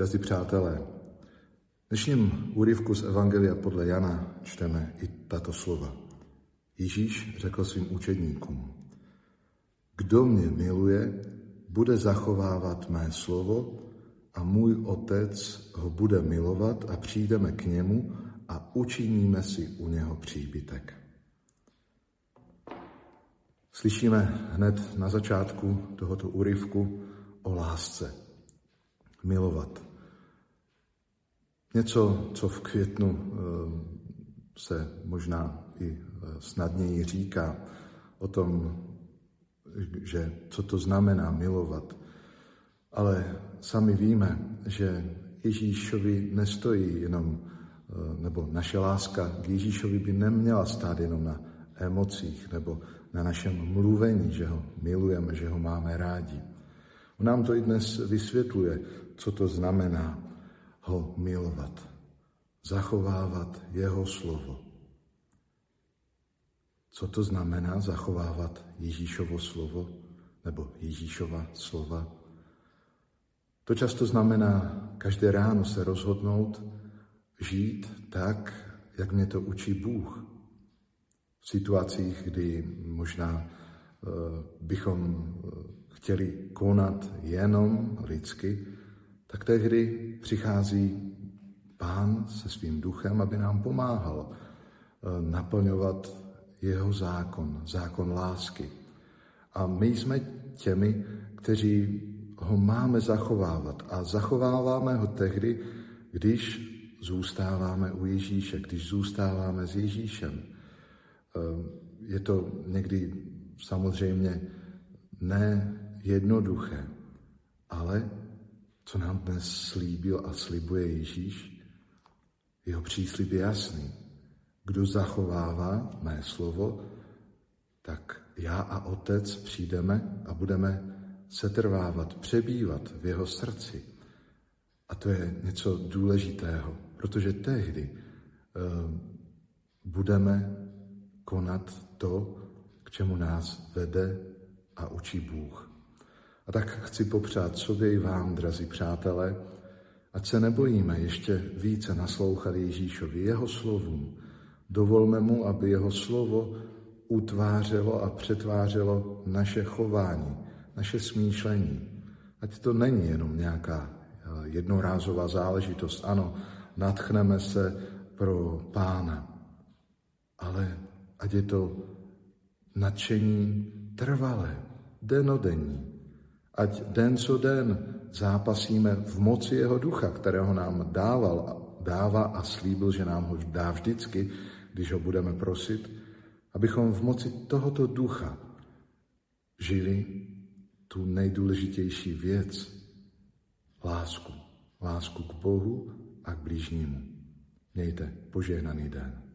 Drazí přátelé, v dnešním úryvku z Evangelia podle Jana čteme i tato slova. Ježíš řekl svým učedníkům, kdo mě miluje, bude zachovávat mé slovo a můj otec ho bude milovat a přijdeme k němu a učiníme si u něho příbytek. Slyšíme hned na začátku tohoto úryvku o lásce. Milovat. Něco, co v květnu eh, se možná i eh, snadněji říká o tom, že co to znamená milovat. Ale sami víme, že Ježíšovi nestojí jenom, eh, nebo naše láska k Ježíšovi by neměla stát jenom na emocích nebo na našem mluvení, že ho milujeme, že ho máme rádi. On nám to i dnes vysvětluje, co to znamená ho milovat, zachovávat jeho slovo. Co to znamená zachovávat Ježíšovo slovo nebo Ježíšova slova? To často znamená každé ráno se rozhodnout žít tak, jak mě to učí Bůh. V situacích, kdy možná eh, bychom eh, chtěli konat jenom lidsky, tak tehdy přichází Pán se svým duchem, aby nám pomáhal eh, naplňovat jeho zákon, zákon lásky. A my jsme těmi, kteří ho máme zachovávat. A zachováváme ho tehdy, když zůstáváme u Ježíše, když zůstáváme s Ježíšem. Eh, je to někdy samozřejmě ne jednoduché, ale co nám dnes slíbil a slibuje Ježíš, jeho příslib je jasný. Kdo zachovává mé slovo, tak já a otec přijdeme a budeme setrvávat, přebývat v jeho srdci. A to je něco důležitého, protože tehdy uh, budeme konat to, k čemu nás vede a učí Bůh. A tak chci popřát sobě i vám, drazí přátelé, ať se nebojíme ještě více naslouchat Ježíšovi, jeho slovům. Dovolme mu, aby jeho slovo utvářelo a přetvářelo naše chování, naše smýšlení. Ať to není jenom nějaká eh, jednorázová záležitost. Ano, natchneme se pro pána, ale ať je to nadšení trvalé, denodenní, Ať den co den zápasíme v moci jeho ducha, kterého nám dával, dává a slíbil, že nám ho dá vždycky, když ho budeme prosit, abychom v moci tohoto ducha žili tu nejdůležitější věc, lásku. Lásku k Bohu a k blížnímu. Mějte požehnaný den.